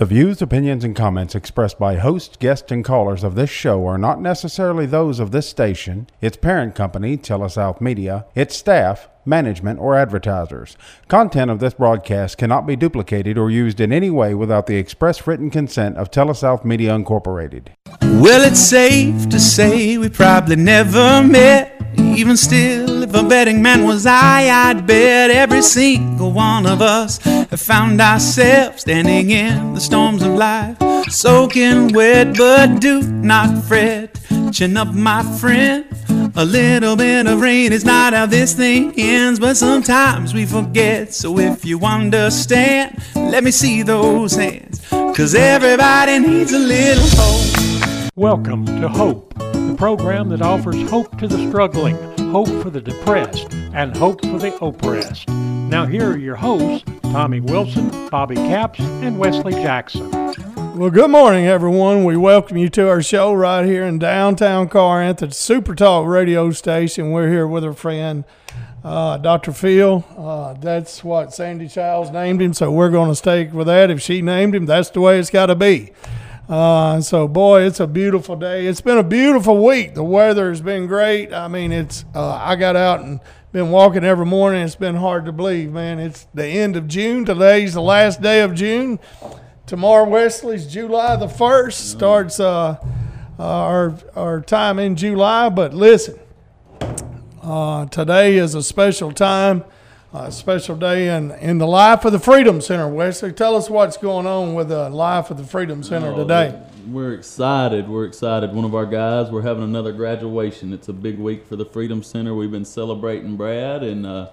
The views, opinions, and comments expressed by hosts, guests, and callers of this show are not necessarily those of this station, its parent company, Telesouth Media, its staff, management, or advertisers. Content of this broadcast cannot be duplicated or used in any way without the express written consent of Telesouth Media Incorporated. Well, it's safe to say we probably never met. Even still, if a betting man was I, I'd bet every single one of us have found ourselves standing in the storms of life, soaking wet, but do not fret. Chin up, my friend. A little bit of rain is not how this thing ends, but sometimes we forget. So if you understand, let me see those hands. Cause everybody needs a little hope. Welcome to Hope, the program that offers hope to the struggling, hope for the depressed, and hope for the oppressed. Now, here are your hosts, Tommy Wilson, Bobby Capps, and Wesley Jackson. Well, good morning, everyone. We welcome you to our show right here in downtown Corinth at Super Talk radio station. We're here with our friend, uh, Dr. Phil. Uh, that's what Sandy Childs named him, so we're going to stick with that. If she named him, that's the way it's got to be. Uh, so, boy, it's a beautiful day. It's been a beautiful week. The weather has been great. I mean, it's. Uh, I got out and been walking every morning. It's been hard to believe, man. It's the end of June. Today's the last day of June. Tomorrow, Wesley's July the first. Starts uh, our our time in July. But listen, uh, today is a special time, a special day in, in the life of the Freedom Center. Wesley, tell us what's going on with the life of the Freedom Center Oh, today. We're excited. We're excited. One of our guys, we're having another graduation. It's a big week for the Freedom Center. We've been celebrating Brad and uh,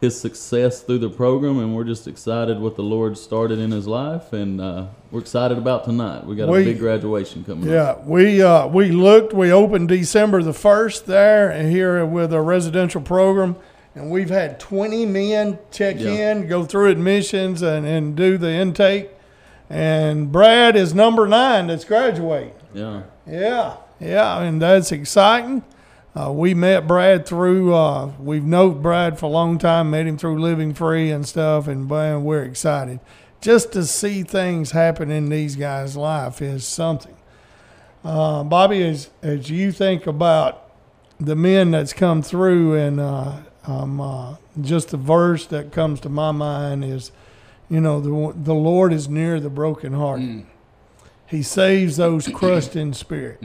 his success through the program, and we're just excited what the Lord started in his life, and uh, we're excited about tonight. We got a big graduation coming up. Yeah, we uh, we looked. We opened December the first there and here with a residential program, and we've had twenty men check Yeah. in, go through admissions, and, and do the intake. And Brad is number nine that's graduating. Yeah. Yeah, yeah, and that's exciting. Uh, we met Brad through. Uh, we've known Brad for a long time. Met him through Living Free and stuff, and man, we're excited. Just to see things happen in these guys' life is something. Uh, Bobby, as as you think about the men that's come through, and uh, um, uh, just the verse that comes to my mind is, you know, the the Lord is near the brokenhearted. He saves those crushed in spirit.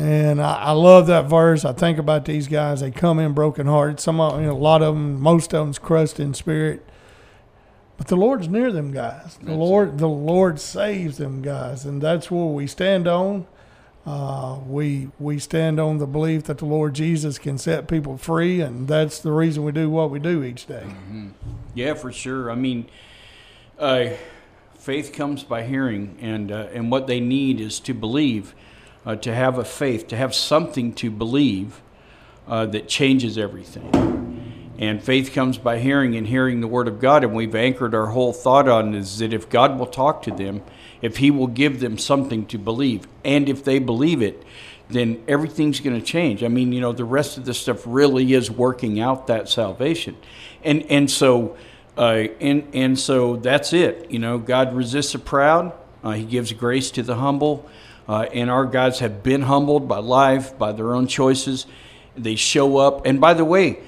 And I, I love that verse. I think about these guys. They come in brokenhearted. Some of you know, a lot of them, most of them's crushed in spirit. But the Lord's near them guys. The Lord, the Lord saves them guys, and that's where we stand on. Uh, we we stand on the belief that the Lord Jesus can set people free, and that's the reason we do what we do each day. Yeah, for sure. I mean, uh, faith comes by hearing, and uh, and what they need is to believe, uh, to have a faith, to have something to believe uh, that changes everything. And faith comes by hearing, and hearing the word of God. And we've anchored our whole thought on is that if God will talk to them, if He will give them something to believe, and if they believe it, then everything's going to change. I mean, you know, the rest of the stuff really is working out that salvation, and and so, uh, and and so that's it. You know, God resists the proud. Uh, he gives grace to the humble, uh, and our guys have been humbled by life, by their own choices. They show up, and by the way.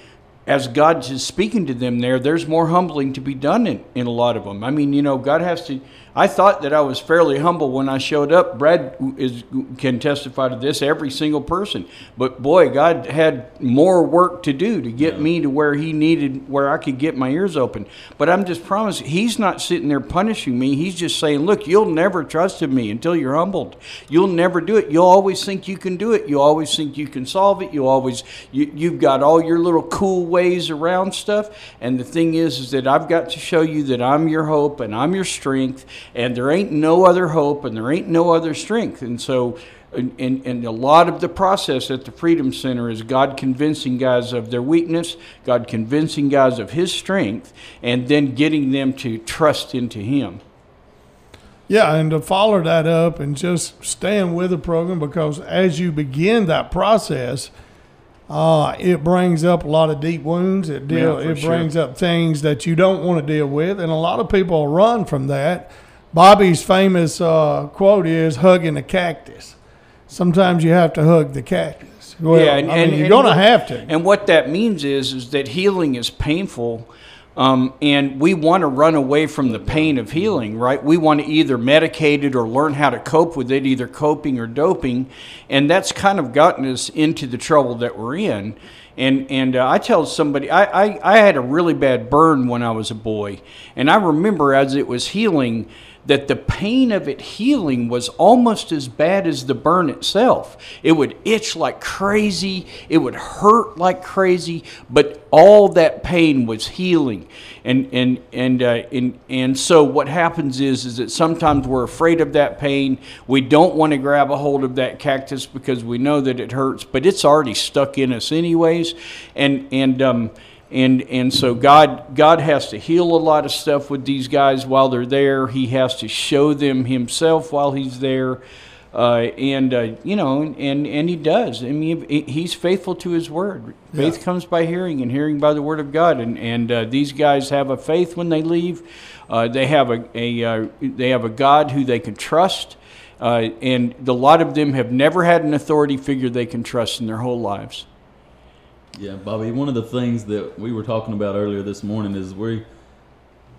As God is speaking to them there, there's more humbling to be done in, in a lot of them. I mean, you know, God has to. I thought that I was fairly humble when I showed up. Brad is can testify to this. Every single person, but boy, God had more work to do to get me to where He needed, where I could get my ears open. But I'm just promising, He's not sitting there punishing me. He's just saying, "Look, you'll never trust in me until you're humbled. You'll never do it. You'll always think you can do it. You always think you can solve it. You always you, you've got all your little cool ways around stuff. And the thing is, is that I've got to show you that I'm your hope and I'm your strength, and there ain't no other hope and there ain't no other strength. And so, and, and, a lot of the process at the Freedom Center is God convincing guys of their weakness, God convincing guys of His strength, and then getting them to trust into Him. Yeah, and to follow that up and just stand with the program because as you begin that process, uh, it brings up a lot of deep wounds. It deal, Yeah, it sure. brings up things that you don't want to deal with, and a lot of people run from that. Bobby's famous uh, quote is hugging a cactus. Sometimes you have to hug the cactus. Well, Yeah, and- I mean, and- you're going to have to. And what that means is, is that healing is painful, um, and we want to run away from the pain of healing, right? We want to either medicate it or learn how to cope with it, either coping or doping, and that's kind of gotten us into the trouble that we're in. And and uh, I tell somebody, I, I I had a really bad burn when I was a boy, and I remember as it was healing that the pain of it healing was almost as bad as the burn itself. It would itch like crazy, it would hurt like crazy, but all that pain was healing. And and and uh, and and so what happens is is that sometimes we're afraid of that pain. We don't want to grab a hold of that cactus because we know that it hurts, but it's already stuck in us anyways. And and um and and so God God has to heal a lot of stuff with these guys while they're there. He has to show them Himself while He's there, uh, and uh, you know, and and He does. I mean, He's faithful to His word. Faith comes by hearing, and hearing by the word of God. And and uh, these guys have a faith when they leave. Uh, they have a, a uh, they have a God who they can trust. Uh, and a lot of them have never had an authority figure they can trust in their whole lives. Yeah, Bobby. One of the things that we were talking about earlier this morning is we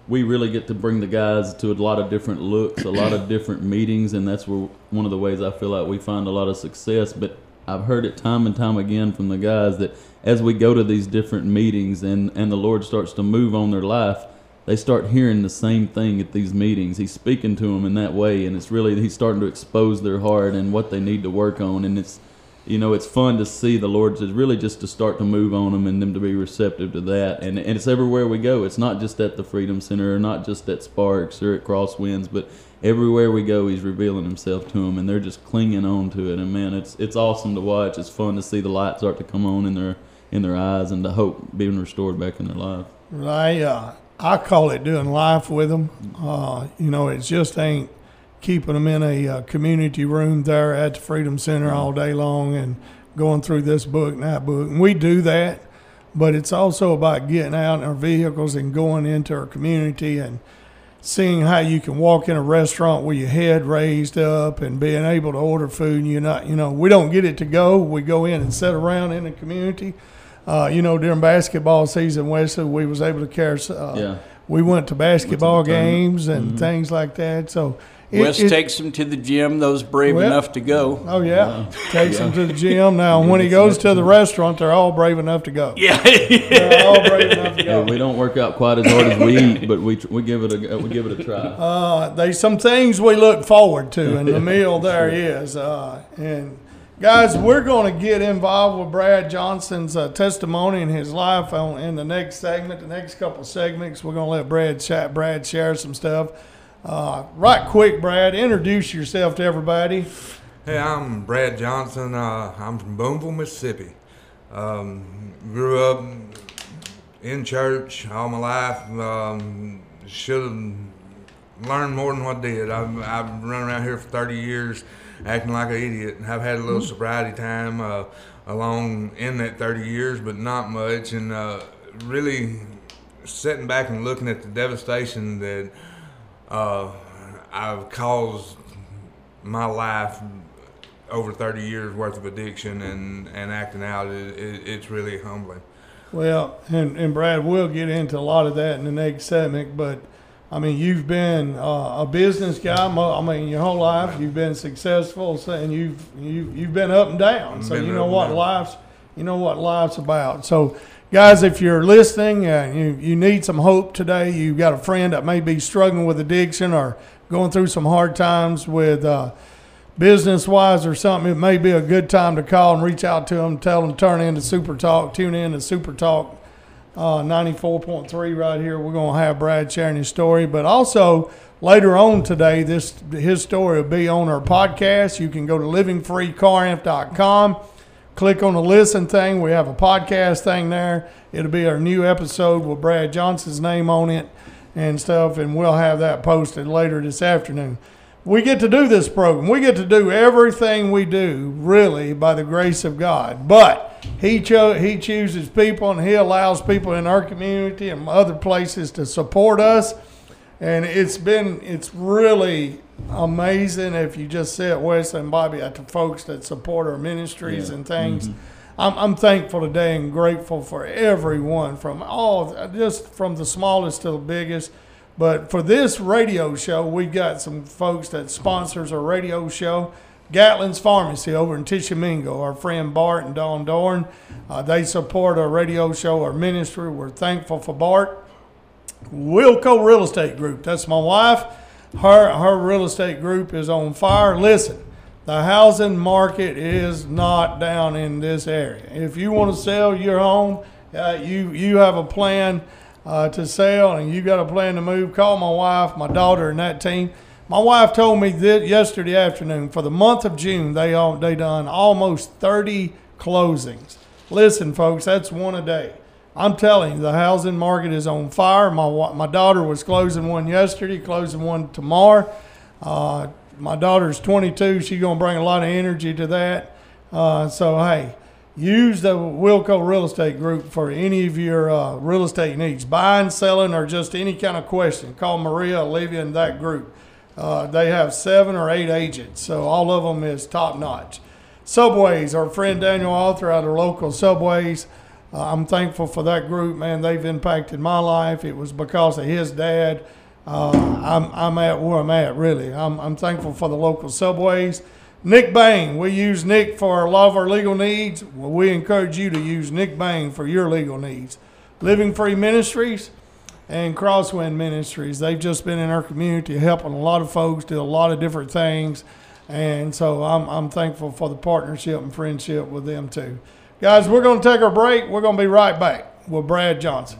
we really get to bring the guys to a lot of different looks, a lot of different meetings, and that's where one of the ways I feel like we find a lot of success. But I've heard it time and time again from the guys that as we go to these different meetings and and the Lord starts to move on their life, they start hearing the same thing at these meetings. He's speaking to them in that way, and it's really he's starting to expose their heart and what they need to work on, and it's you know, it's fun to see the Lord is really just to start to move on them and them to be receptive to that. And, and it's everywhere we go. It's not just at the Freedom Center or not just at Sparks or at Crosswinds, but everywhere we go, He's revealing Himself to them, and they're just clinging on to it. And man, it's it's awesome to watch. It's fun to see the light start to come on in their in their eyes and the hope being restored back in their life. I uh, I call it doing life with them. Uh, you know, it just ain't keeping them in a uh, community room there at the Freedom Center all day long and going through this book and that book. And we do that, but it's also about getting out in our vehicles and going into our community and seeing how you can walk in a restaurant with your head raised up and being able to order food and you're not you know we don't get it to go we go in and sit around in the community uh, you know during basketball season wesley we was able to carry uh, Yeah. we went to basketball tournament. games and things like that so it- Wes it- takes them to the gym. Those brave Well- enough to go. oh yeah takes them to the gym now when he goes to the restaurant they're all brave enough to go Yeah. they're all brave enough to Yeah, go we don't work out quite as hard as we eat, but we we give it a we give it a try. Uh, there's some things we look forward to, and the meal there is. Uh, and guys, we're going to get involved with Brad Johnson's uh, testimony and his life on, in the next segment, the next couple segments. We're going to let Brad chat, Brad share some stuff. Uh, right quick, Brad, introduce yourself to everybody. Hey, I'm Brad Johnson. Uh, I'm from Booneville, Mississippi. Um, grew up in church all my life. Um, should have learned more than what I did. I've, I've run around here for 30 years acting like an idiot. I've had a little sobriety time uh, along in that 30 years, but not much. And uh, really sitting back and looking at the devastation that uh, I've caused my life over 30 years worth of addiction and, and acting out, it, it, it's really humbling. Well, and, and Brad, we'll get into a lot of that in the next segment, but I mean, you've been uh, a business guy. I mean, your whole life you've been successful, and you've you, you've been up and down. So you know what life's you know what life's about. So, guys, if you're listening, uh, you you need some hope today. You've got a friend that may be struggling with addiction or going through some hard times with. Uh, business wise or something, it may be a good time to call and reach out to them, tell them turn into Super Talk, tune in to Super Talk uh, 94.3 right here. We're going to have Brad sharing his story, but also later on today, this his story will be on our podcast. You can go to livingfreecorinth.com, click on the listen thing. We have a podcast thing there. It'll be our new episode with Brad Johnson's name on it and stuff, and we'll have that posted later this afternoon. We get to do this program. We get to do everything we do, really, by the grace of God. But He cho- He chooses people, and He allows people in our community and other places to support us. And it's been it's really amazing if you just at Wesley and Bobby at the folks that support our ministries Yeah. and things. I'm, I'm thankful today and grateful for everyone from all, just from the smallest to the biggest. But for this radio show, we got some folks that sponsors our radio show. Gatlin's Pharmacy over in Tishomingo, our friend Bart and Don Dorn. Uh, they support our radio show, our ministry. We're thankful for Bart. Wilco Real Estate Group. That's my wife. Her her real estate group is on fire. Listen, the housing market is not down in this area. If you want to sell your home, uh, you you have a plan uh, to sell and you got a plan to move. Call my wife, my daughter, and that team. My wife told me that yesterday afternoon for the month of June they all they done almost 30 closings. Listen, folks, that's one a day. I'm telling you, the housing market is on fire. My my daughter was closing one yesterday, closing one tomorrow. Uh, my daughter's 22. She's gonna bring a lot of energy to that. Uh, so hey, use the Wilco Real Estate Group for any of your uh, real estate needs, buying, selling, or just any kind of question. Call Maria, Olivia, and that group. Uh, they have seven or eight agents, so all of them is top notch. Subways, our friend Daniel Arthur out of local Subways. Uh, I'm thankful for that group, man. They've impacted my life. It was because of his dad. Uh, I'm, I'm at where I'm at, really. I'm, I'm thankful for the local Subways. Nick Bain, we use Nick for a lot of our legal needs. Well, we encourage you to use Nick Bain for your legal needs. Living Free Ministries and Crosswind Ministries. They've just been in our community helping a lot of folks do a lot of different things. And so I'm, I'm thankful for the partnership and friendship with them too. Guys, we're going to take our break. We're going to be right back with Brad Johnson.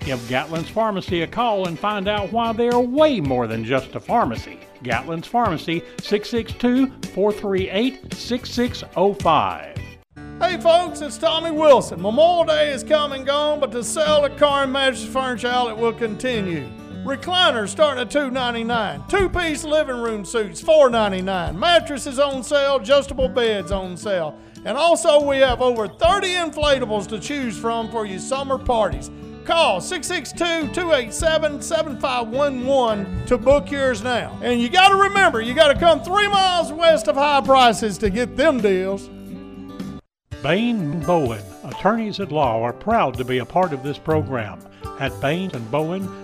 Give Gatlin's Pharmacy a call and find out why they are way more than just a pharmacy. Gatlin's Pharmacy, 662 438 6605. Hey folks, it's Tommy Wilson. Memorial Day is come and gone, but the sale at Car and Mattress Furniture Outlet will continue. Recliners starting at $2.99. Two-piece living room suits, $4.99. Mattresses on sale, adjustable beds on sale. And also we have over 30 inflatables to choose from for your summer parties. Call 662-287-7511 to book yours now. And you got to remember, you got to come three miles west of high prices to get them deals. Bain Bowen, attorneys at law, are proud to be a part of this program. At Bain and Bowen,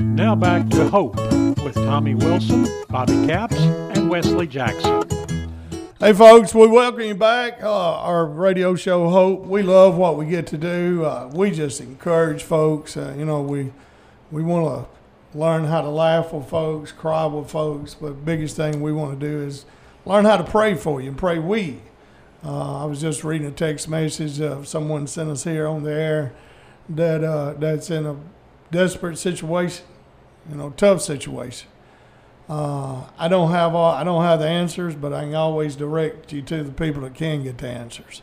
Now back to Hope with Tommy Wilson, Bobby Capps, and Wesley Jackson. Hey, folks, we welcome you back. Uh, our radio show, Hope. We love what we get to do. Uh, we just encourage folks. Uh, you know, we we want to learn how to laugh with folks, cry with folks, but biggest thing we want to do is learn how to pray for you and pray we. Uh, I was just reading a text message of someone sent us here on the air that uh, that's in a desperate situation, you know, tough situation. Uh, I don't have all, I don't have the answers, but I can always direct you to the people that can get the answers.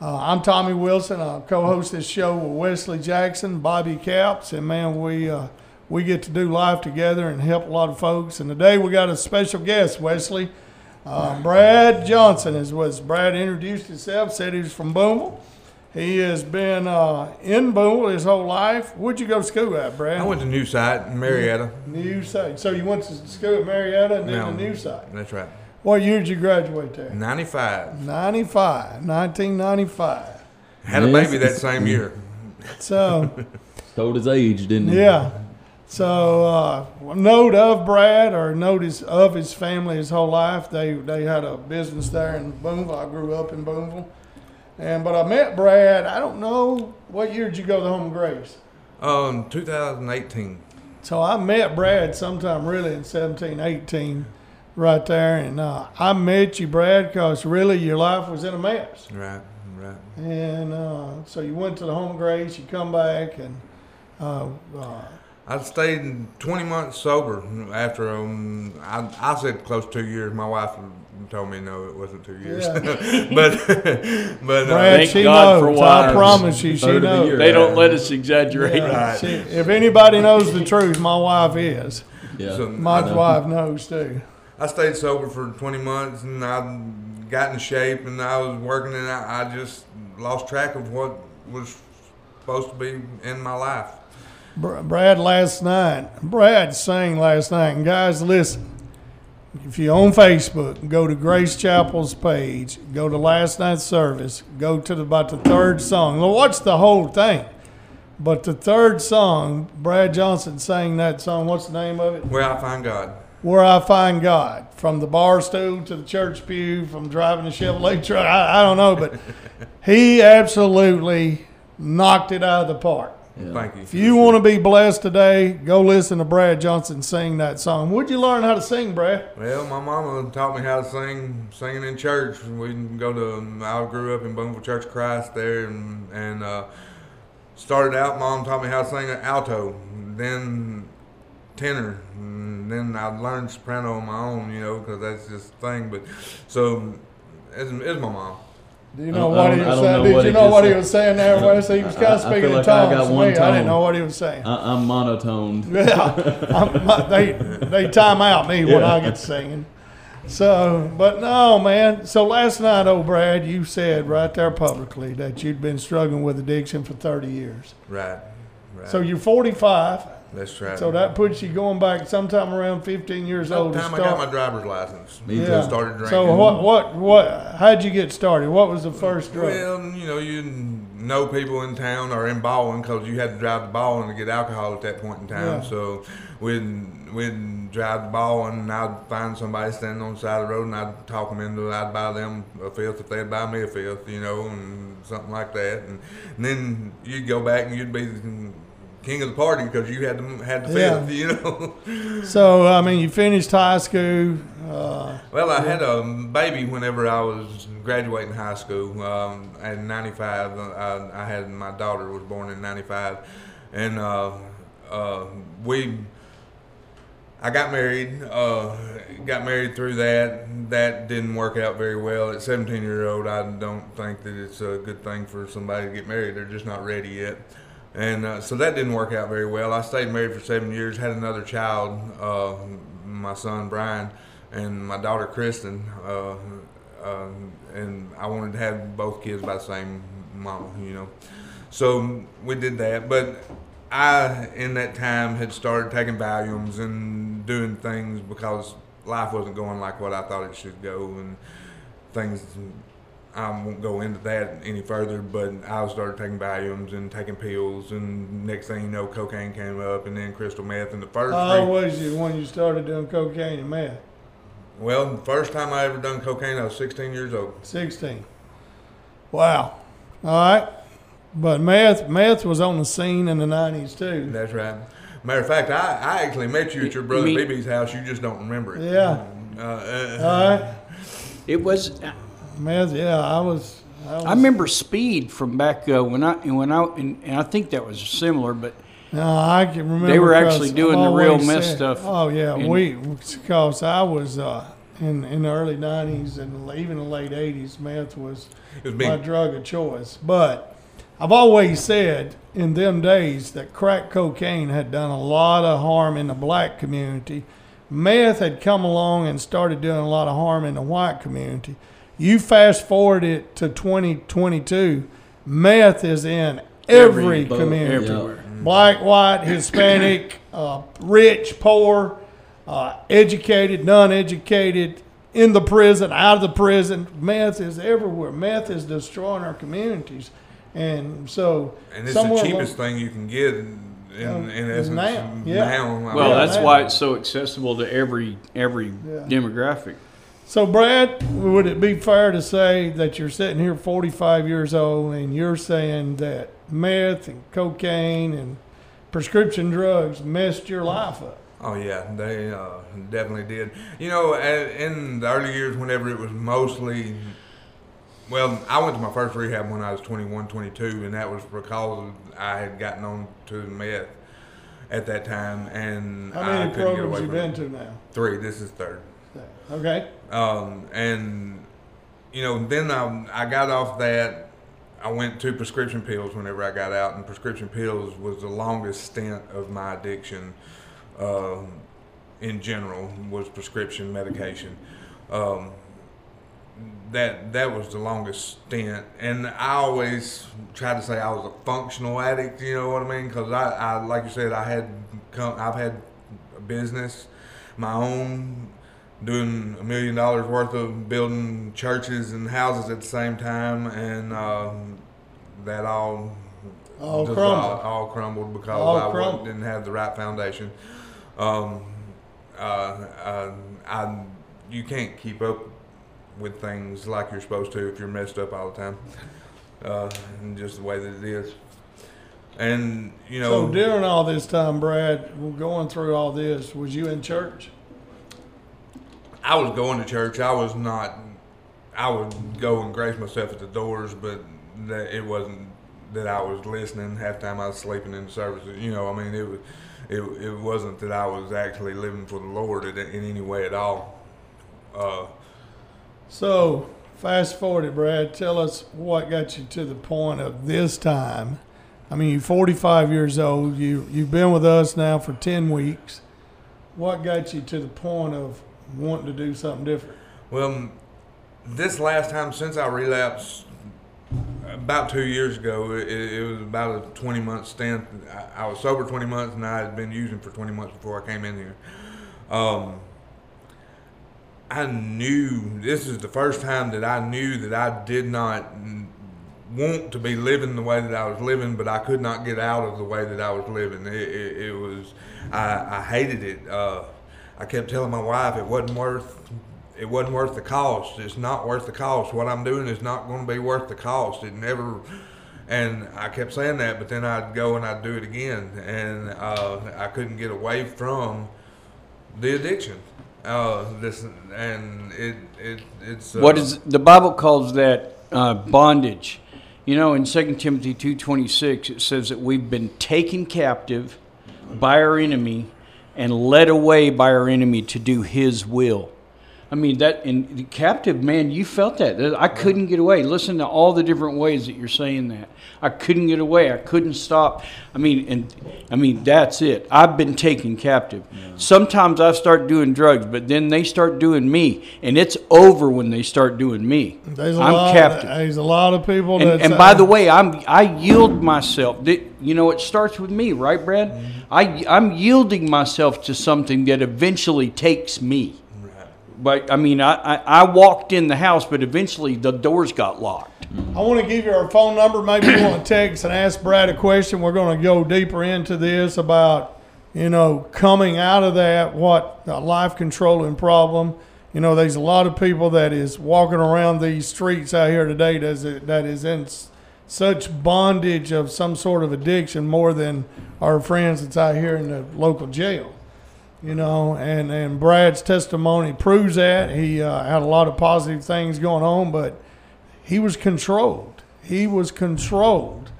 Uh, I'm Tommy Wilson. I co-host this show with Wesley Jackson, Bobby Capps, and man, we uh, we get to do life together and help a lot of folks. And today we got a special guest, Wesley. Uh, Brad Johnson is was Brad introduced himself, said he was from Booneville. He has been uh, in Booneville his whole life. Where'd you go to school at, Brad? I went to New Site in Marietta. New site. So you went to school at Marietta and then No. the new site. That's right. What year did you graduate there? 95. 95, 1995. Had a Yes. baby that same year. So, Told his age, didn't he? yeah. So, uh, note of Brad or notice of his family his whole life. They they had a business there in Booneville. I grew up in Booneville. And but I met Brad. I don't know what year did you go to Home of Grace. Um, 2018. So I met Brad sometime really in 17, 18, right there. And uh, I met you, Brad, because really your life was in a mess. Right, right. And uh, so you went to the home of grace, you come back, and uh, uh, I stayed 20 months sober after, um, I, I said close to two years. My wife told me no, it wasn't two years. Yeah. but, but, uh, Brad, Thank she God for knows. I promise you, she Third of the knows. year. They don't let us exaggerate. Yeah, she- if anybody knows the truth, my wife is. Yeah. So, My I- wife knows too. I stayed sober for 20 months and I got in shape and I was working and I, I just lost track of what was supposed to be in my life. Br- Brad last night, Brad sang last night, and guys, listen. If you're on Facebook, go to Grace Chapel's page, go to last night's service, go to the, about the third song. Now watch the whole thing. But the third song, Brad Johnson sang that song. What's the name of it? Where I find God. Where I Find God. From the bar stool to the church pew, from driving a Chevrolet truck. I, I don't know, but he absolutely knocked it out of the park. Yeah. Thank you. If you want to be blessed today, go listen to Brad Johnson sing that song. Where'd you learn how to sing, Brad? Well, my mama taught me how to sing, singing in church. We go to. I grew up in Booneville Church of Christ there, and and uh, started out. Mom taught me how to sing alto, then tenor, and then I learned soprano on my own. You know, because that's just the thing. But so, it's, it's my mom. Do you I know don't- what he I was don't saying? know Did you he know just what he said. was saying there, Wes? He was I- kind I- of I speaking feel in like I tongues got to one me. I didn't know what he was saying. I, I'm monotoned. Yeah, I'm, they they time out me when I get singing. So, but no, man. So last night, old Brad, you said right there publicly that you'd been struggling with addiction for 30 years. Right. Right. So you're 45. That's right. So that puts you going back sometime around 15 years old. time I got my driver's license. Me too. started drinking. So what what what? How'd you get started? What was the first drug? Well, you know, you know people in town or in Baldwyn because you had to drive to Baldwyn to get alcohol at that point in time. Yeah. So we'd, we'd drive to Baldwyn and I'd find somebody standing on the side of the road and I'd talk them into it. I'd buy them a fifth if they'd buy me a fifth, you know, and something like that. And, and then you'd go back and you'd be king of the party because you had the, had the Yeah. fifth, you know. So I mean, you finished high school. Uh, Well, I had a baby whenever I was graduating high school. Um, in '95, I, I had my daughter was born in '95, and uh, uh, we. I got married. Uh, got married through that. That didn't work out very well. At 17 year old, I don't think that it's a good thing for somebody to get married. They're just not ready yet. And uh, so that didn't work out very well. I stayed married for seven years, had another child, uh, my son Brian, and my daughter Kristen. Uh, uh, and I wanted to have both kids by the same mama, you know. So we did that. But I, in that time, had started taking Valiums and doing things because life wasn't going like what I thought it should go, and things. I won't go into that any further, but I started taking Valiums and taking pills, and next thing you know, cocaine came up, and then crystal meth. And the first how three- old was you when you started doing cocaine and meth? Well, the first time I ever done cocaine, I was 16 years old. 16. Wow. All right. But meth, meth was on the scene in the 90s too. That's right. Matter of fact, I, I actually met you at your brother Me- BB's house. You just don't remember it. Yeah. Uh, uh, All right. It was. Meth, yeah, I was. I, was, I remember Speed from back uh, when I when I and, and I think that was similar, but No, I can remember. They were actually doing the real always meth said- stuff. Oh yeah, And- we because I was uh, in in the early '90s and even the late '80s. Meth was was my drug of choice. But I've always said in them days that crack cocaine had done a lot of harm in the black community. Meth had come along and started doing a lot of harm in the white community. You fast forward it to 2022, meth is in every, Every- community everywhere. black, white, Hispanic, uh, rich, poor, uh, educated, non-educated, in the prison, out of the prison. Meth is everywhere. Meth is destroying our communities, and so and it's the cheapest along- thing you can get in, in, Um, in essence now, yeah. now. Well, mean, that's that- why it's so accessible to every every Yeah. demographic. So, Brad, would it be fair to say that you're sitting here 45 years old and you're saying that meth and cocaine and prescription drugs messed your life up? Oh yeah, they uh, definitely did. You know, in the early years, whenever it was mostly, well, I went to my first rehab when I was 21, 22, and that was because I had gotten on to meth at that time, and How I many couldn't get away you been it. to now? Three. This is third. Okay. Um, and you know, then I, I got off that. I went to prescription pills whenever I got out, and prescription pills was the longest stint of my addiction. Um, in general, was prescription medication. Um, that that was the longest stint, and I always try to say I was a functional addict. You know what I mean? Because I, I, like you said, I had, come, I've had a business, my own, doing a million dollars worth of building churches and houses at the same time, and um, that all All crumbled. all crumbled because All I crumbled. didn't have the right foundation. Um, uh, uh, I, you can't keep up with things like you're supposed to if you're messed up all the time, uh, and just the way that it is. And you know, So during all this time, Brad, going through all this, was you in church? I was going to church. I was not. I would go and grace myself at the doors, but that it wasn't that I was listening. Half time I was sleeping in the services. You know, I mean, it was. It, it wasn't that I was actually living for the Lord in, in any way at all. Uh, So fast forward it, Brad. Tell us what got you to the point of this time. I mean, you're 45 years old. You you've been with us now for 10 weeks. What got you to the point of wanting to do something different? Well, this last time since I relapsed, about two years ago, it, it was about a 20 month stint. I, I was sober 20 months and I had been using for 20 months before I came in here. Um, I knew this is the first time that I knew that I did not want to be living the way that I was living, but I could not get out of the way that I was living. It, it, it was, I, I hated it. Uh, I kept telling my wife it wasn't worth, it wasn't worth the cost. It's not worth the cost. What I'm doing is not going to be worth the cost. It never, and I kept saying that, but then I'd go and I'd do it again, and uh, I couldn't get away from the addiction. Uh, this and it, it it's uh, What is the Bible calls that uh, bondage? You know, in 2 Timothy two twenty six, it says that we've been taken captive by our enemy and led away by our enemy to do His will. I mean that in the captive man, you felt that. I couldn't get away. Listen to all the different ways that you're saying that. I couldn't get away. I couldn't stop. I mean, and I mean that's it. I've been taken captive. Sometimes I start doing drugs, but then they start doing me, and it's over when they start doing me. There's a I'm lot. captive. There's a lot of people. And, that and by the uh, way, I'm I yield myself. You know, it starts with me, right, Brad? Mm-hmm. I I'm yielding myself to something that eventually takes me. But I mean, I, I, I walked in the house, but eventually the doors got locked. I want to give you our phone number. Maybe you want to text and ask Brad a question. We're going to go deeper into this about, you know, coming out of that, what a life controlling problem, You know, there's a lot of people that is walking around these streets out here today that that is in such bondage of some sort of addiction more than our friends that's out here in the local jail you know, and, and Brad's testimony proves that. He uh, had a lot of positive things going on, but he was controlled. He was controlled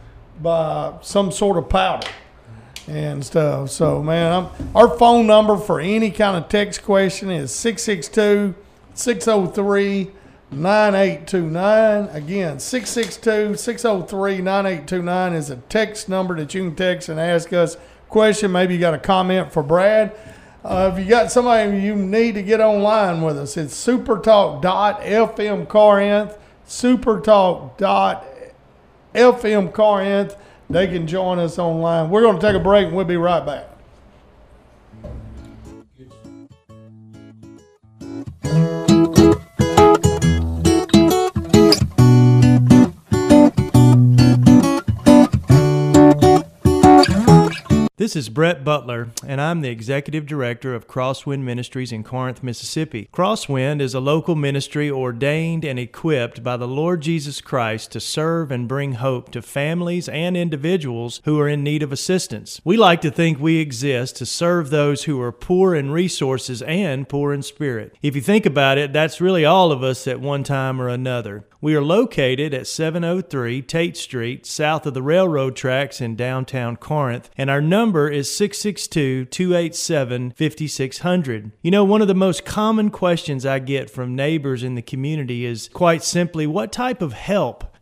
by some sort of powder and stuff. So, man, I'm, our phone number for any kind of text question is 662 603 9829. Again, 662 603 9829 is a text number that you can text and ask us question. Maybe you got a comment for Brad. Uh, if you got somebody you need to get online with us, it's supertalk.fm Corinth, supertalk.fm Corinth. They can join us online. We're going to take a break and we'll be right back. This is Brett Butler, and I'm the Executive Director of Crosswind Ministries in Corinth, Mississippi. Crosswind is a local ministry ordained and equipped by the Lord Jesus Christ to serve and bring hope to families and individuals who are in need of assistance. We like to think we exist to serve those who are poor in resources and poor in spirit. If you think about it, that's really all of us at one time or another. We are located at 703 Tate Street, south of the railroad tracks in downtown Corinth, and our number is 662 287 5600. You know, one of the most common questions I get from neighbors in the community is quite simply what type of help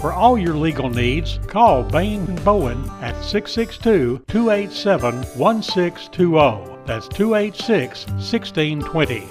For all your legal needs, call Bain Bowen at 662 287 1620. That's 286 1620.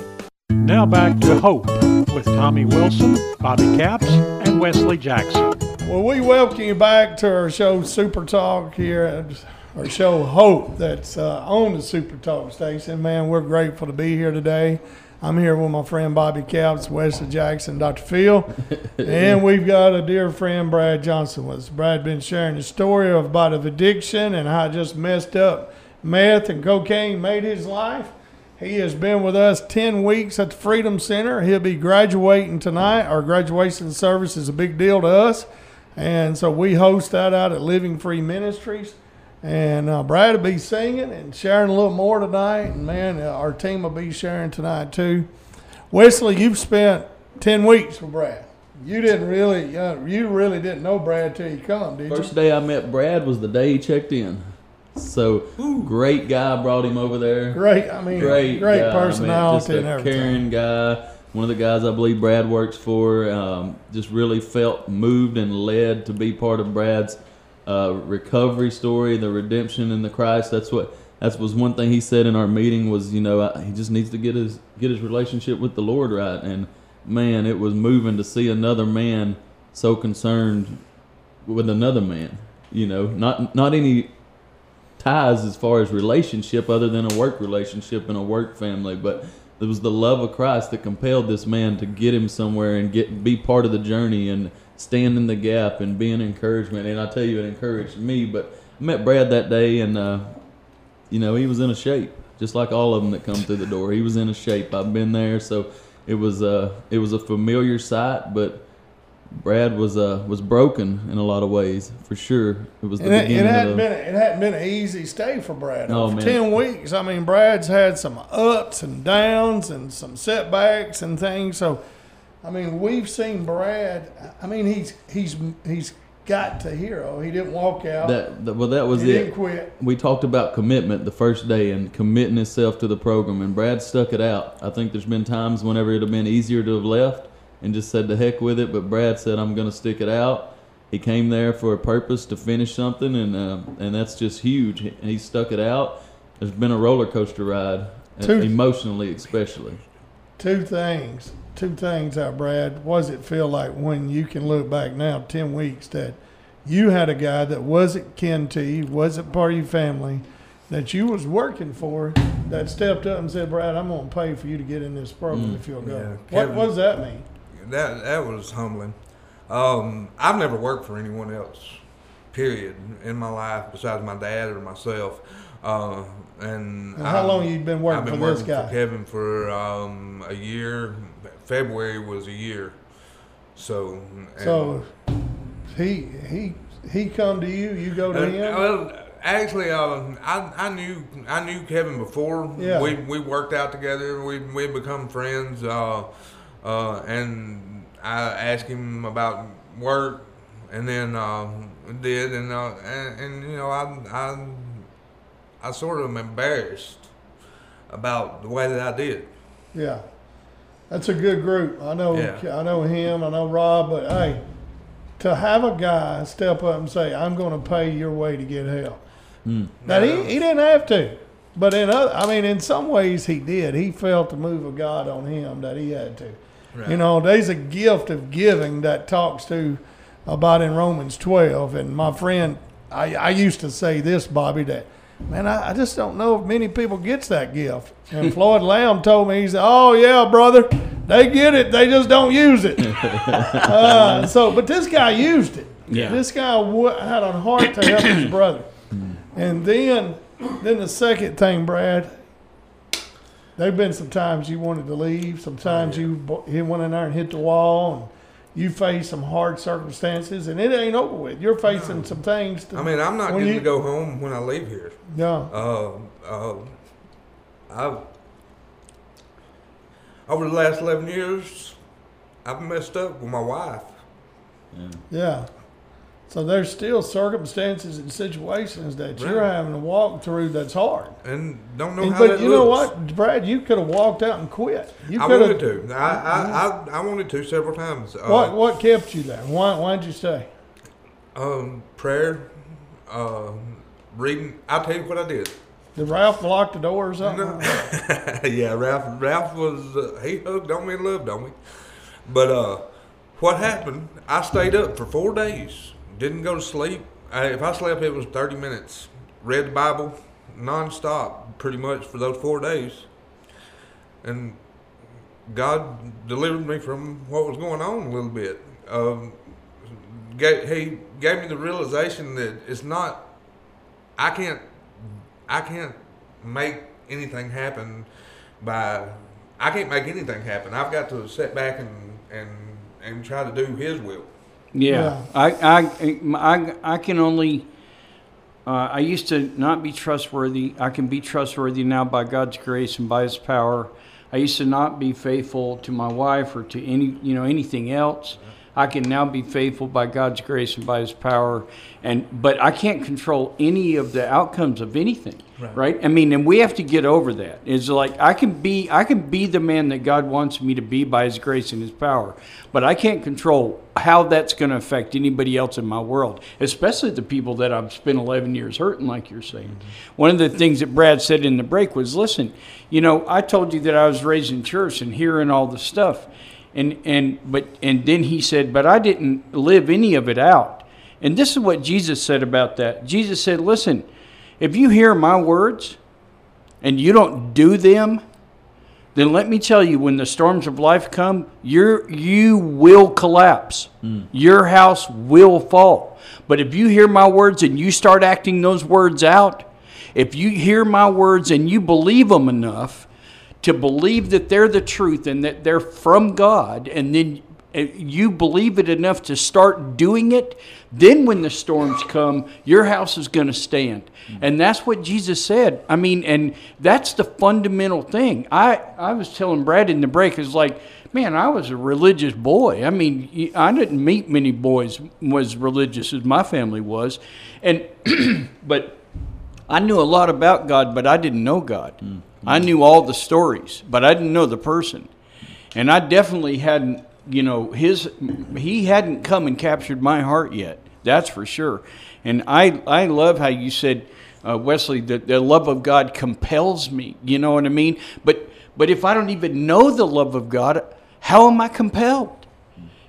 Now back to Hope with Tommy Wilson, Bobby Capps, and Wesley Jackson. Well, we welcome you back to our show Super Talk here at our show Hope that's uh, on the Super Talk station. Man, we're grateful to be here today. I'm here with my friend Bobby Capps, Wesley Jackson, Dr. Phil, and we've got a dear friend Brad Johnson with us. Brad been sharing the story of about of addiction and how it just messed up meth and cocaine made his life. He has been with us 10 weeks at the Freedom Center. He'll be graduating tonight. Our graduation service is a big deal to us. And so we host that out at Living Free Ministries. And uh, Brad will be singing and sharing a little more tonight. And man, uh, our team will be sharing tonight too. Wesley, you've spent 10 weeks with Brad. You didn't really, uh, you really didn't know Brad till you come, did First you? day I met Brad was the day he checked in. So great guy brought him over there. Great, I mean, great, great guy, personality just a and everything. caring guy. One of the guys I believe Brad works for. Um, just really felt moved and led to be part of Brad's uh, recovery story, the redemption in the Christ. That's what that was one thing he said in our meeting was you know he just needs to get his get his relationship with the Lord right and. man, it was moving to see another man so concerned with another man. You know, not not any ties as far as relationship other than a work relationship and a work family, but it was the love of Christ that compelled this man to get him somewhere and get be part of the journey and stand in the gap and being encouragement. And I tell you, it encouraged me. But I met Brad that day, and uh, you know, he was in a shape, just like all of them that come through the door. He was in a shape. I've been there, so it was uh, it was a familiar sight, but. Brad was uh, was broken in a lot of ways, for sure. It was the it, it beginning hadn't of the, been it hadn't been an easy stay for Brad. Oh, for man. ten weeks, I mean, Brad's had some ups and downs and some setbacks and things. So, I mean, we've seen Brad. I mean, he's he's he's got to hero. He didn't walk out. that, that well that was he it. didn't quit. we talked about commitment the first day and committing himself to the program, and Brad stuck it out. I think there's been times whenever it'd have been easier to have left and just said the heck with it, but Brad said I'm going to stick it out. He came there for a purpose to finish something, and uh, and that's just huge. He, he stuck it out. There's been a roller coaster ride, Two- emotionally especially. Two things. Two things out, Brad. What does it feel like when you can look back now, 10 weeks, that you had a guy that wasn't kin to you, wasn't part of your family, that you was working for, that stepped up and said, Brad, I'm going to pay for you to get in this program if you'll go. Yeah, what, what does that mean? That that was humbling. Um, I've never worked for anyone else, period, in my life besides my dad or myself. Uh, and And how I'm- long you been working I've been for this working guy? For Kevin for um, a year. February was a year. So. So he he he come to you, you go to Uh, him? Well, actually, um, I, I knew I knew Kevin before. Yeah. We we worked out together. We we become friends. Uh, uh, and I asked him about work, and then um, did, and, uh, and and you know I I I sort of am embarrassed about the way that I did. Yeah, that's a good group. I know, Yeah. I know him. I know Rob. But hey, to have a guy step up and say, "I'm going to pay your way to get help," hmm. now he, he didn't have to, but in other, I mean, in some ways he did. He felt the move of God on him that he had to. Right. You know, there's a gift of giving that talks to about in Romans 12. And my friend, I, I used to say this, Bobby, that man, I, I just don't know if many people gets that gift. And Floyd Lamb told me, he said, "Oh yeah, brother, they get it, they just don't use it." uh, so, but this guy used it. Yeah. This guy w- had a heart to help his brother. And then, then the second thing, Brad. There've been some times you wanted to leave. Sometimes you bo- you went in there and hit the wall, and you face some hard circumstances, and it ain't over with. You're facing some things. To, I mean, I'm not going to go home when I leave here. No, Uh, uh, I've over the last eleven years, I've messed up with my wife. yeah. So there's still circumstances and situations that you're Right. having to walk through that's hard. and don't know And- how but you know what, Brad? You could have walked out and quit. You I wanted to. I, I, I, I wanted to several times. Uh, What what kept you there? Why why'd you stay? Um, prayer, uh, reading. I'll tell you what I did. Did Ralph lock the door or something? No. yeah, Ralph. Ralph was uh, he hugged on me and loved on me. But uh, what happened? I stayed up for four days. Didn't go to sleep. I, if I slept, it was thirty minutes. Read the Bible nonstop, pretty much for those four days. And God delivered me from what was going on a little bit. Um, gave, he gave me the realization that it's not. I can't. I can't make anything happen by. I can't make anything happen. I've got to sit back and and and try to do His will. Yeah, I, I, I, I can only. Uh, I used to not be trustworthy. I can be trustworthy now by God's grace and by His power. I used to not be faithful to my wife or to any, you know, anything else. I can now be faithful by God's grace and by His power, and but I can't control any of the outcomes of anything, right? I mean, and we have to get over that. It's like I can be, I can be the man that God wants me to be by His grace and His power, but I can't control how that's going to affect anybody else in my world, especially the people that I've spent 11 years hurting, like you're saying. Mm-hmm. One of the things that Brad said in the break was, listen, you know, I told you that I was raised in church and hearing all the stuff. And and but and then he said, "But I didn't live any of it out." And this is what Jesus said about that. Jesus said, "Listen, if you hear my words and you don't do them, then let me tell you, when the storms of life come, you're, you will collapse. Hmm. Your house will fall. But if you hear my words and you start acting those words out, if you hear my words and you believe them enough to believe that they're the truth and that they're from God, and then you believe it enough to start doing it, then when the storms come, your house is going to stand. And that's what Jesus said. I mean, and that's the fundamental thing. I, I was telling Brad in the break, it's like, man, I was a religious boy. I mean, I didn't meet many boys was religious as my family was. And, but I knew a lot about God, but I didn't know God. Mm-hmm. I knew all the stories, but I didn't know the person. And I definitely hadn't, you know, his he hadn't come and captured my heart yet. That's for sure. And I I love how you said, uh, Wesley, that the love of God compels me. You know what I mean? But but if I don't even know the love of God, how am I compelled?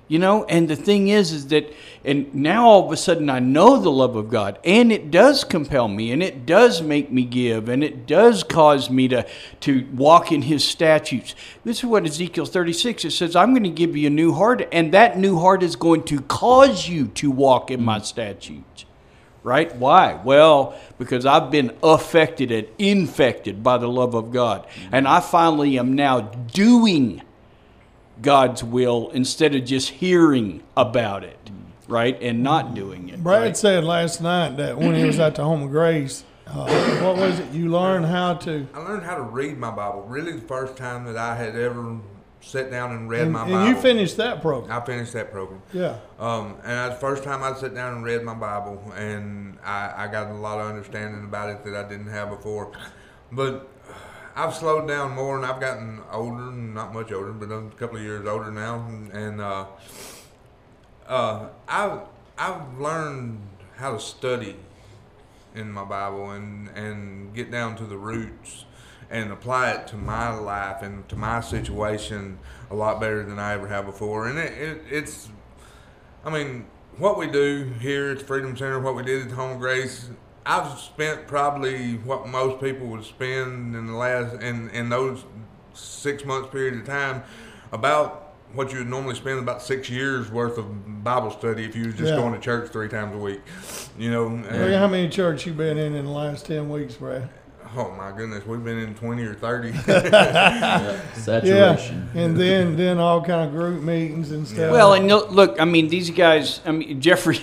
You know, and the thing is, is that, and now all of a sudden I know the love of God, and it does compel me, and it does make me give, and it does cause me to to walk in His statutes. This is what Ezekiel thirty six it says. I'm going to give you a new heart, and that new heart is going to cause you to walk in my statutes. Right? Why? Well, because I've been affected and infected by the love of God, and I finally am now doing God's will instead of just hearing about it, right, and not doing it. Brad right? said last night that when he was at the Home of Grace, uh, what was it? You learned how to. I learned how to read my Bible. Really, the first time that I had ever sat down and read And, my and Bible. you finished that program. I finished that program. Yeah. Um, and that's the first time I sat down and read my Bible, and I, I got a lot of understanding about it that I didn't have before. But I've slowed down more, and I've gotten older, not much older, but a couple of years older now, and, and uh, uh, I've I've learned how to study in my Bible and and get down to the roots and apply it to my life and to my situation a lot better than I ever have before. And it, it, it's, I mean, what we do here at the Freedom Center, what we did at Home Grace, I've spent probably what most people would spend in the last in in those six months period of time about what you would normally spend about six years worth of Bible study if you was just Yeah. going to church three times a week. You know, Look and- how many churches you been in in the last ten weeks, Brad. Oh my goodness, we've been in twenty or thirty. Saturation. Yeah, and then then all kind of group meetings and stuff. Well, and look, I mean, these guys. I mean, Jeffrey.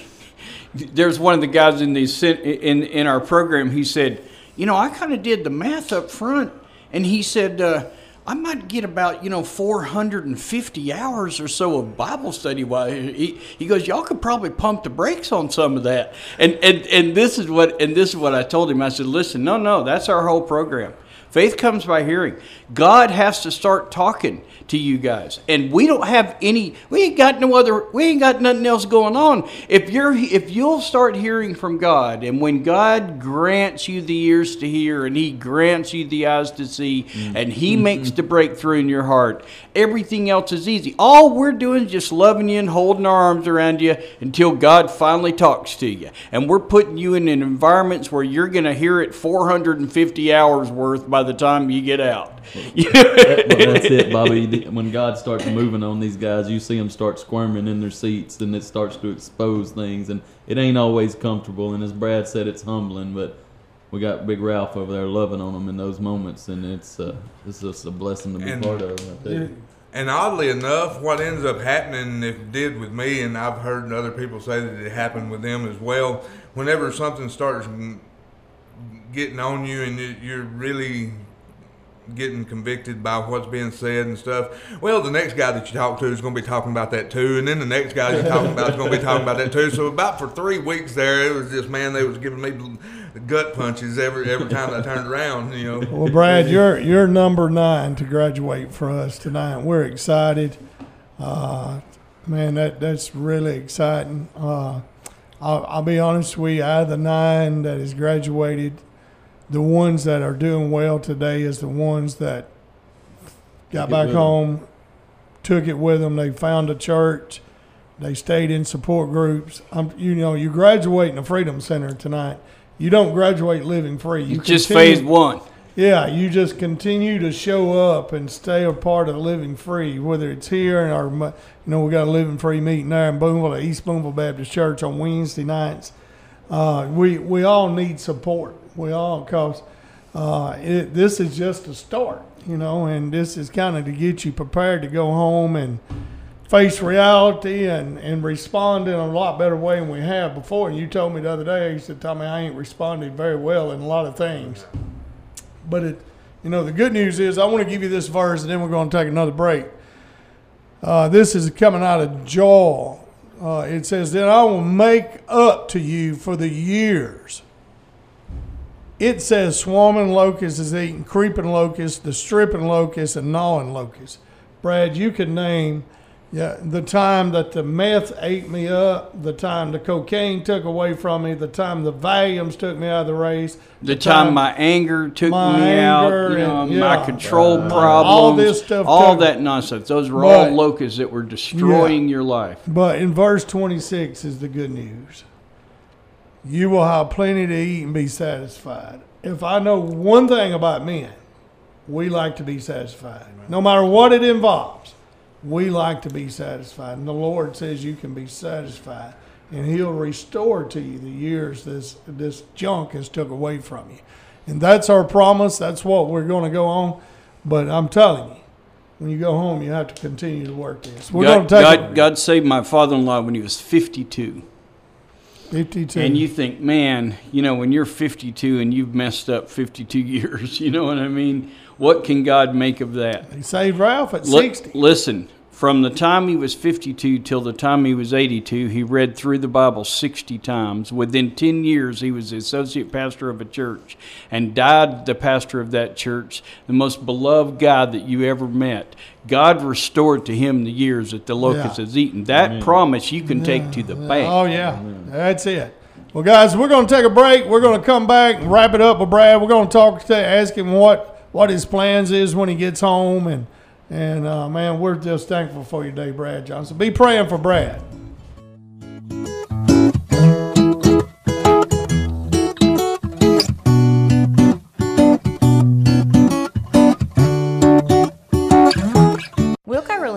There's one of the guys in the in in our program. He said, you know, I kind of did the math up front, and he said. Uh, I might get about you know 450 hours or so of Bible study. While he, he goes, y'all could probably pump the brakes on some of that. And and and this is what and this is what I told him. I said, listen, no, no, that's our whole program. Faith comes by hearing. God has to start talking to you guys, and we don't have any. We ain't got no other. We ain't got nothing else going on. If you're, if you'll start hearing from God, and when God grants you the ears to hear, and He grants you the eyes to see, mm. and He mm-hmm. makes the breakthrough in your heart, everything else is easy. All we're doing is just loving you and holding our arms around you until God finally talks to you, and we're putting you in environments where you're going to hear it 450 hours worth by the time you get out. That- but that's it, Bobby. When God starts moving on these guys, you see them start squirming in their seats, and it starts to expose things, and it ain't always comfortable. And as Brad said, it's humbling, but we got Big Ralph over there loving on them in those moments, and it's uh, it's just a blessing to be And- part of. I you. And oddly enough, what ends up happening, if it did with me, and I've heard other people say that it happened with them as well, whenever something starts getting on you and you're really getting convicted by what's being said and stuff, well, the next guy that you talk to is going to be talking about that too, and then the next guy you're talking about is going to be talking about that too. So about for three weeks there, it was just man, they was giving me gut punches every every time I turned around. You know. Well, Brad, you're you're number nine to graduate for us tonight. We're excited. Uh, man, that that's really exciting. Uh, I'll, I'll be honest with you. Out of the nine that has graduated, the ones that are doing well today is the ones that got back home took it with them. They found a church. They stayed in support groups. I'm, you know, you graduate in the Freedom Center tonight. You don't graduate living free. You Just continue- phase one. yeah, you just continue to show up and stay a part of Living Free, whether it's here in our, you know, we got a Living Free meeting there in Booneville at East Booneville Baptist Church on Wednesday nights. Uh, we we all need support. We all, cause uh, this is just a start, you know, and this is kind of to get you prepared to go home and face reality and, and respond in a lot better way than we have before. And you told me the other day, you said, Tommy, I ain't responded very well in a lot of things. But it, you know, the good news is I want to give you this verse, and then we're going to take another break. Uh, this is coming out of Joel. Uh, it says, "Then I will make up to you for the years." It says, "Swarming locust is eating, creeping locust, the stripping locust, and gnawing locust." Brad, you can name yeah, the time that the meth ate me up, the time the cocaine took away from me, the time the Valiums took me out of the race, The time my anger took my me out, anger you know, and- my control Uh, problems, all this stuff all took- that nonsense. Those were all locusts that were destroying your life. But in verse 26 is the good news. You will have plenty to eat and be satisfied. If I know one thing about men, we like to be satisfied. No matter what it involves, we like to be satisfied. And the Lord says you can be satisfied. And He'll restore to you the years this, this junk has took away from you. And that's our promise. That's what we're going to go on. But I'm telling you, when you go home, you have to continue to work this. We're going to take God, God saved my father-in-law when he was 52. 52. And you think, man, you know, when you're 52 and you've messed up 52 years, you know what I mean? What can God make of that? He saved Ralph at Li- 60. Listen, from the time he was 52 till the time he was 82, he read through the Bible 60 times. Within 10 years, he was the associate pastor of a church and died the pastor of that church, the most beloved guy that you ever met. God restored to him the years that the locust Yeah. has eaten. That promise you can take to the bank. Oh, yeah. That's it. Well, guys, we're going to take a break. We're going to come back and wrap it up with Brad. We're going to talk to ask him what, what his plans is when he gets home. And, and uh, man, we're just thankful for you day, Brad Johnson. Be praying for Brad.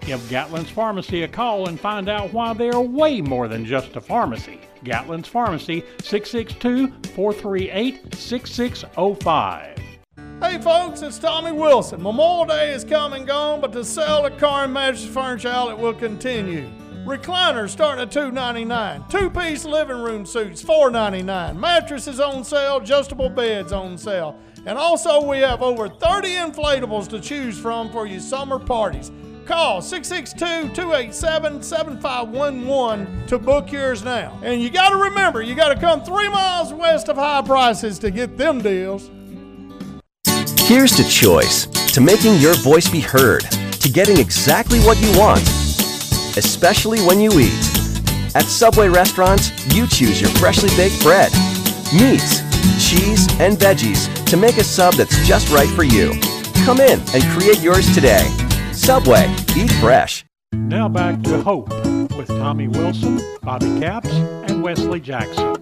Give Gatlin's Pharmacy a call and find out why they are way more than just a pharmacy. Gatlin's Pharmacy, 662 438 6605. Hey folks, it's Tommy Wilson. Memorial Day is come and gone, but the sale at Car and Mattress Furniture Outlet will continue. Recliners starting at $2.99. Two-piece living room suits, $4.99. Mattresses on sale, adjustable beds on sale. And also we have over 30 inflatables to choose from for your summer parties. Call 662-287-7511 to book yours now. And you got to remember, you got to come three miles west of high prices to get them deals. Here's to choice, to making your voice be heard, to getting exactly what you want, especially when you eat. At Subway restaurants, you choose your freshly baked bread, meats, cheese, and veggies to make a sub that's just right for you. Come in and create yours today. Subway, eat fresh. Now back to Hope with Tommy Wilson, Bobby Capps, and Wesley Jackson.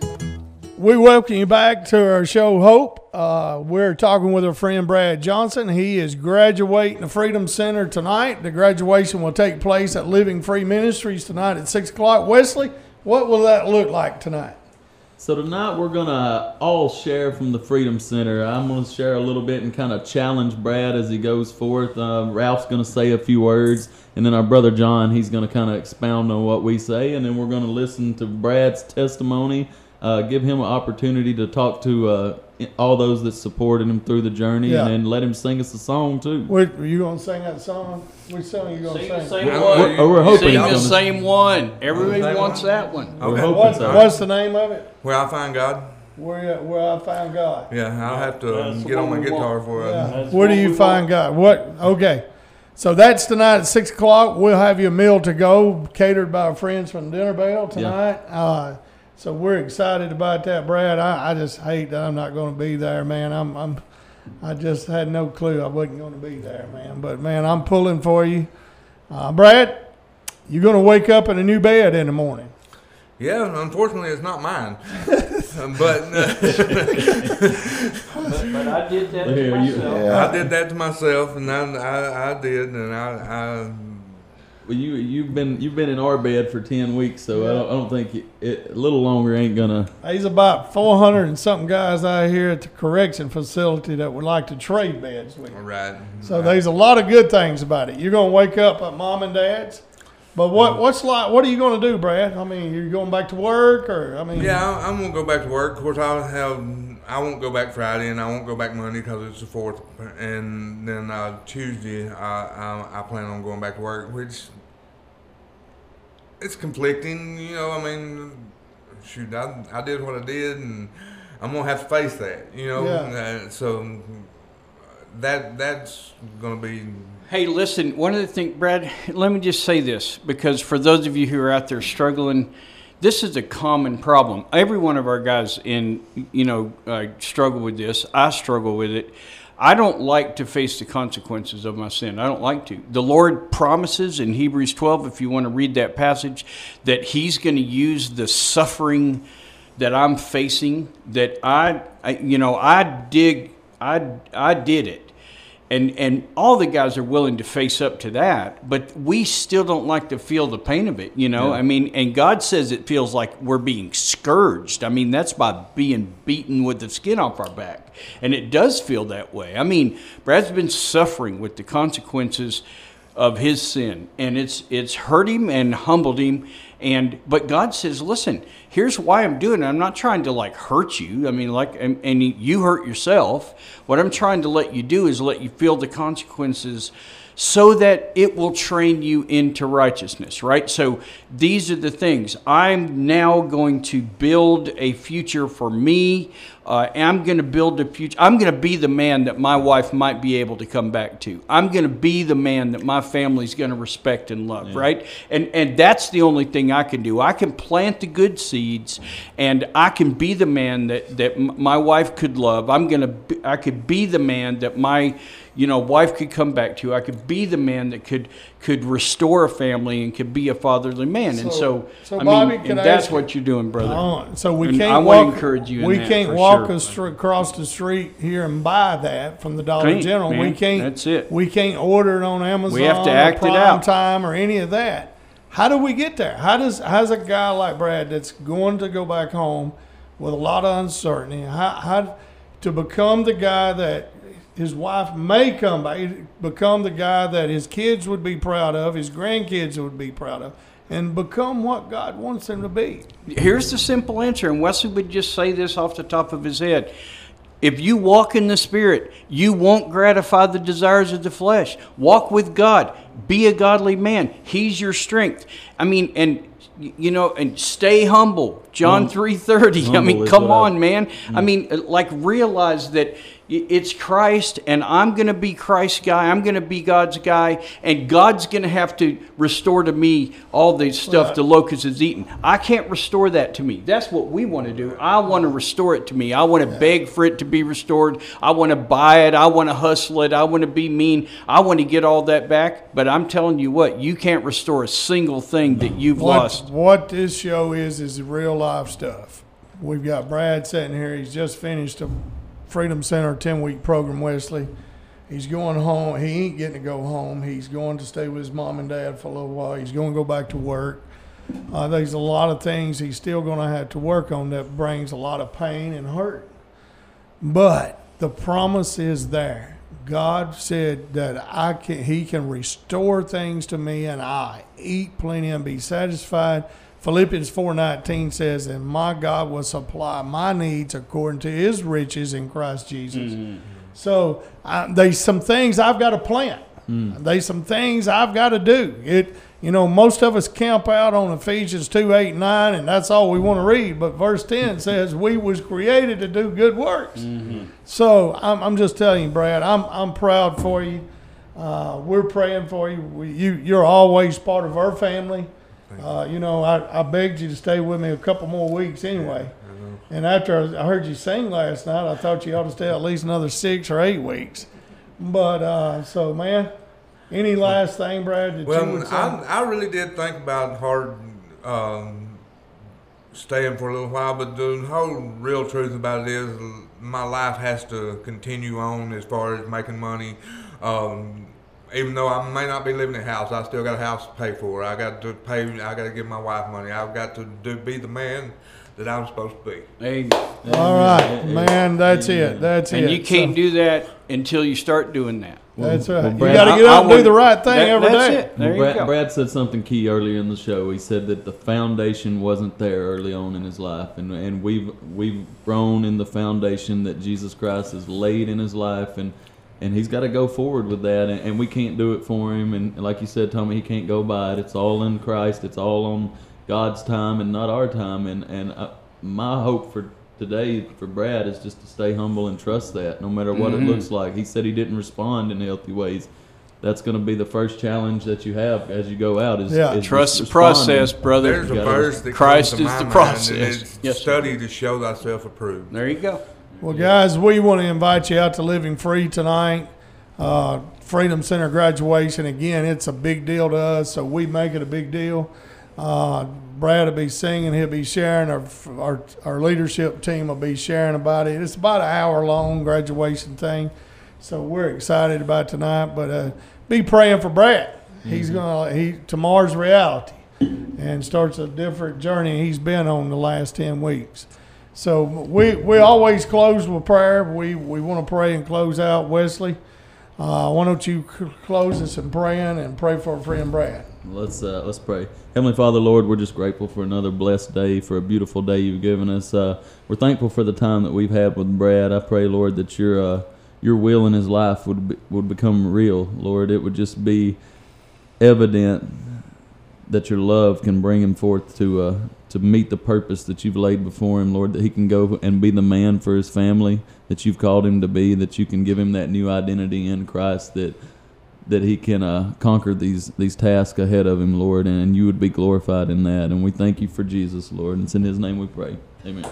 We welcome you back to our show, Hope. Uh, we're talking with our friend Brad Johnson. He is graduating the Freedom Center tonight. The graduation will take place at Living Free Ministries tonight at 6 o'clock. Wesley, what will that look like tonight? So tonight we're gonna all share from the Freedom Center. I'm gonna share a little bit and kind of challenge Brad as he goes forth. Uh, Ralph's gonna say a few words, and then our brother John he's gonna kind of expound on what we say, and then we're gonna listen to Brad's testimony, uh, give him an opportunity to talk to uh, all those that supported him through the journey, Yeah. and then let him sing us a song too. What, are you going to sing that song? Which song are you going Sing to the sing? same Well, one. we're- we're hoping Sing the gonna- same one. Everybody Same wants one? that one. We're Okay. hoping What, so. what's the name of it? Where I find God. Where, where I found God. Yeah, I'll have to That's get on my guitar want. for it. Yeah. Where do you find want. God? What? Okay. So that's tonight at six o'clock. We'll have you a meal to go, catered by our friends from Dinner Bell tonight. Uh, so we're excited about that, Brad. I, I just hate that I'm not going to be there, man. I'm, I'm, I just had no clue I wasn't going to be there, man. But man, I'm pulling for you, uh, Brad. You're going to wake up in a new bed in the morning. Yeah, unfortunately, it's not mine. but uh, But, but I did that to you- myself. I did that to myself, and I, I, I did, and I, I Well, you you've been you've been in our bed for ten weeks, so I, don't, I don't think it, it, a little longer ain't gonna. He's about 400 and something guys out here at the correction facility that would like to trade beds with you. right. So there's a lot of good things about it. You're gonna wake up at mom and dad's, but what what's like? What are you gonna do, Brad? I mean, you're going back to work, or I mean, Yeah, I'm, I'm gonna go back to work. Of course, I'll have. I won't go back Friday, and I won't go back Monday because it's the fourth. And then uh, Tuesday, I, I I plan on going back to work, which it's conflicting. You know, I mean, shoot, I, I did what I did, and I'm gonna have to face that. You know, Yeah. uh, so that that's gonna be. Hey, listen, one of the things, Brad, let me just say this because for those of you who are out there struggling, this is a common problem. Every one of our guys in, you know, uh, struggle with this. I struggle with it. I don't like to face the consequences of my sin. I don't like to. The Lord promises in Hebrews 12, if you want to read that passage, that He's going to use the suffering that I'm facing, that I, I you know, I dig, I, I did it and and all the guys are willing to face up to that but we still don't like to feel the pain of it you know? I mean and god says it feels like we're being scourged. I mean that's by being beaten with the skin off our back. And it does feel that way. I mean brad's been suffering with the consequences of his sin and it's it's hurt him and humbled him and but god says listen here's why i'm doing it i'm not trying to like hurt you i mean like and, and you hurt yourself what i'm trying to let you do is let you feel the consequences so that it will train you into righteousness, right? So these are the things. I'm now going to build a future for me. Uh, I'm going to build a future. I'm going to be the man that my wife might be able to come back to. I'm going to be the man that my family's going to respect and love, right? And and that's the only thing I can do. I can plant the good seeds, and I can be the man that that m- my wife could love. I'm going to. I could be the man that my you know, wife could come back to. You. I could be the man that could could restore a family and could be a fatherly man. and So- so, so I Bobby, mean, can and I that's what you're doing, brother. Uh, so we And can't I walk. encourage you we can't walk sure. across the street here and buy that from the Dollar General. We can't. That's it. We can't order it on Amazon. have to or act it out. Time or any of that. How do we get there? How does how's a guy like Brad that's going to go back home with a lot of uncertainty? How, how to become the guy that his wife may come back, become the guy that his kids would be proud of, his grandkids would be proud of, and become what God wants them to be. Here's the simple answer, and Wesley would just say this off the top of his head. If you walk in the Spirit, you won't gratify the desires of the flesh. Walk with God. be a godly man. He's your strength. I mean, and you know, and stay humble. John Hum- three thirty. I mean, come what I- on, man. I mean, uh, like realize that y- it's Christ, and I'm going to be Christ's guy. I'm going to be God's guy, and God's going to have to restore to me all the stuff the locust has eaten. I can't restore that to me. That's what we want to do. I want to restore it to me. I want to beg for it to be restored. I want to buy it. I want to hustle it. I want to be mean. I want to get all that back. But I'm telling you what, you can't restore a single thing that you've What, lost. what this show is is real life stuff. We've got Brad sitting here. He's just finished a Freedom Center 10 week program, Wesley. He's going home. He ain't getting to go home. He's going to stay with his mom and dad for a little while. He's going to go back to work. Uh, there's a lot of things he's still going to have to work on that brings a lot of pain and hurt. But the promise is there. God said that I can he can restore things to me and I eat plenty and be satisfied. Philippians 4:19 says, "And my God will supply my needs according to his riches in Christ Jesus." Mm-hmm. So, I, there's some things I've got to plant. Mm. There's some things I've got to do. It you know, most of us camp out on Ephesians 2, 8, 9, and that's all we want to read. But verse 10 says, We was created to do good works. Mm-hmm. So I'm, I'm just telling you, Brad, I'm, I'm proud for you. Uh, we're praying for you. We, you. You're always part of our family. Uh, you know, I, I begged you to stay with me a couple more weeks anyway. And after I heard you sing last night, I thought you ought to stay at least another six or eight weeks. But uh, so, man, any last thing, Brad? That you Well? I, I really did think about hard um, staying for a little while, but the whole real truth about it is my life has to continue on as far as making money. Um, even though I may not be living in a house, I still got a house to pay for. I got to pay. I got to give my wife money. I've got to do, be the man that I'm supposed to be. Amen. All right, man. That's it. That's it. And you can't So, do that until you start doing that. That's right. well, you got to get I- I and do the right thing that- every that's day. it. There you Brad, go. Brad said something key earlier in the show. He said that the foundation wasn't there early on in his life, and and we've we've grown in the foundation that Jesus Christ has laid in his life, and and he's got to go forward with that, and, and we can't do it for him. And like you said, Tommy, he can't go by it. It's all in Christ. It's all on God's time and not our time. And and uh, my hope for today for Brad is just to stay humble and trust that, no matter what Mm-hmm. it looks like. He said he didn't respond in healthy ways. That's going to be the first challenge that you have as you go out. Is, Yeah. is Trust the process, brother. There's a gotta- verse that Christ comes to is my the mind, process. and it's Yes, sir. study to show thyself approved. There you go. Well, guys, we want to invite you out to Living Free tonight. Uh, Freedom Center graduation. Again, it's a big deal to us, so we make it a big deal. Uh, Brad will be singing. He'll be sharing. Our, our our leadership team will be sharing about it. It's about an hour long graduation thing, so we're excited about tonight. But uh, be praying for Brad. He's gonna he tomorrow's reality, and starts a different journey he's been on the last ten weeks. So we we always close with prayer. We we want to pray and close out. Wesley, uh, why don't you close us in praying and pray for our friend Brad? Let's uh, let's pray. Heavenly Father, Lord, we're just grateful for another blessed day, for a beautiful day you've given us. Uh, we're thankful for the time that we've had with Brad. I pray, Lord, that your uh, your will in his life would be, would become real. Lord, it would just be evident that your love can bring him forth to uh, to meet the purpose that you've laid before him, Lord. That he can go and be the man for his family that you've called him to be. That you can give him that new identity in Christ. That that he can uh, conquer these these tasks ahead of him, Lord, and you would be glorified in that. And we thank you for Jesus, Lord. And it's in His name we pray. Amen.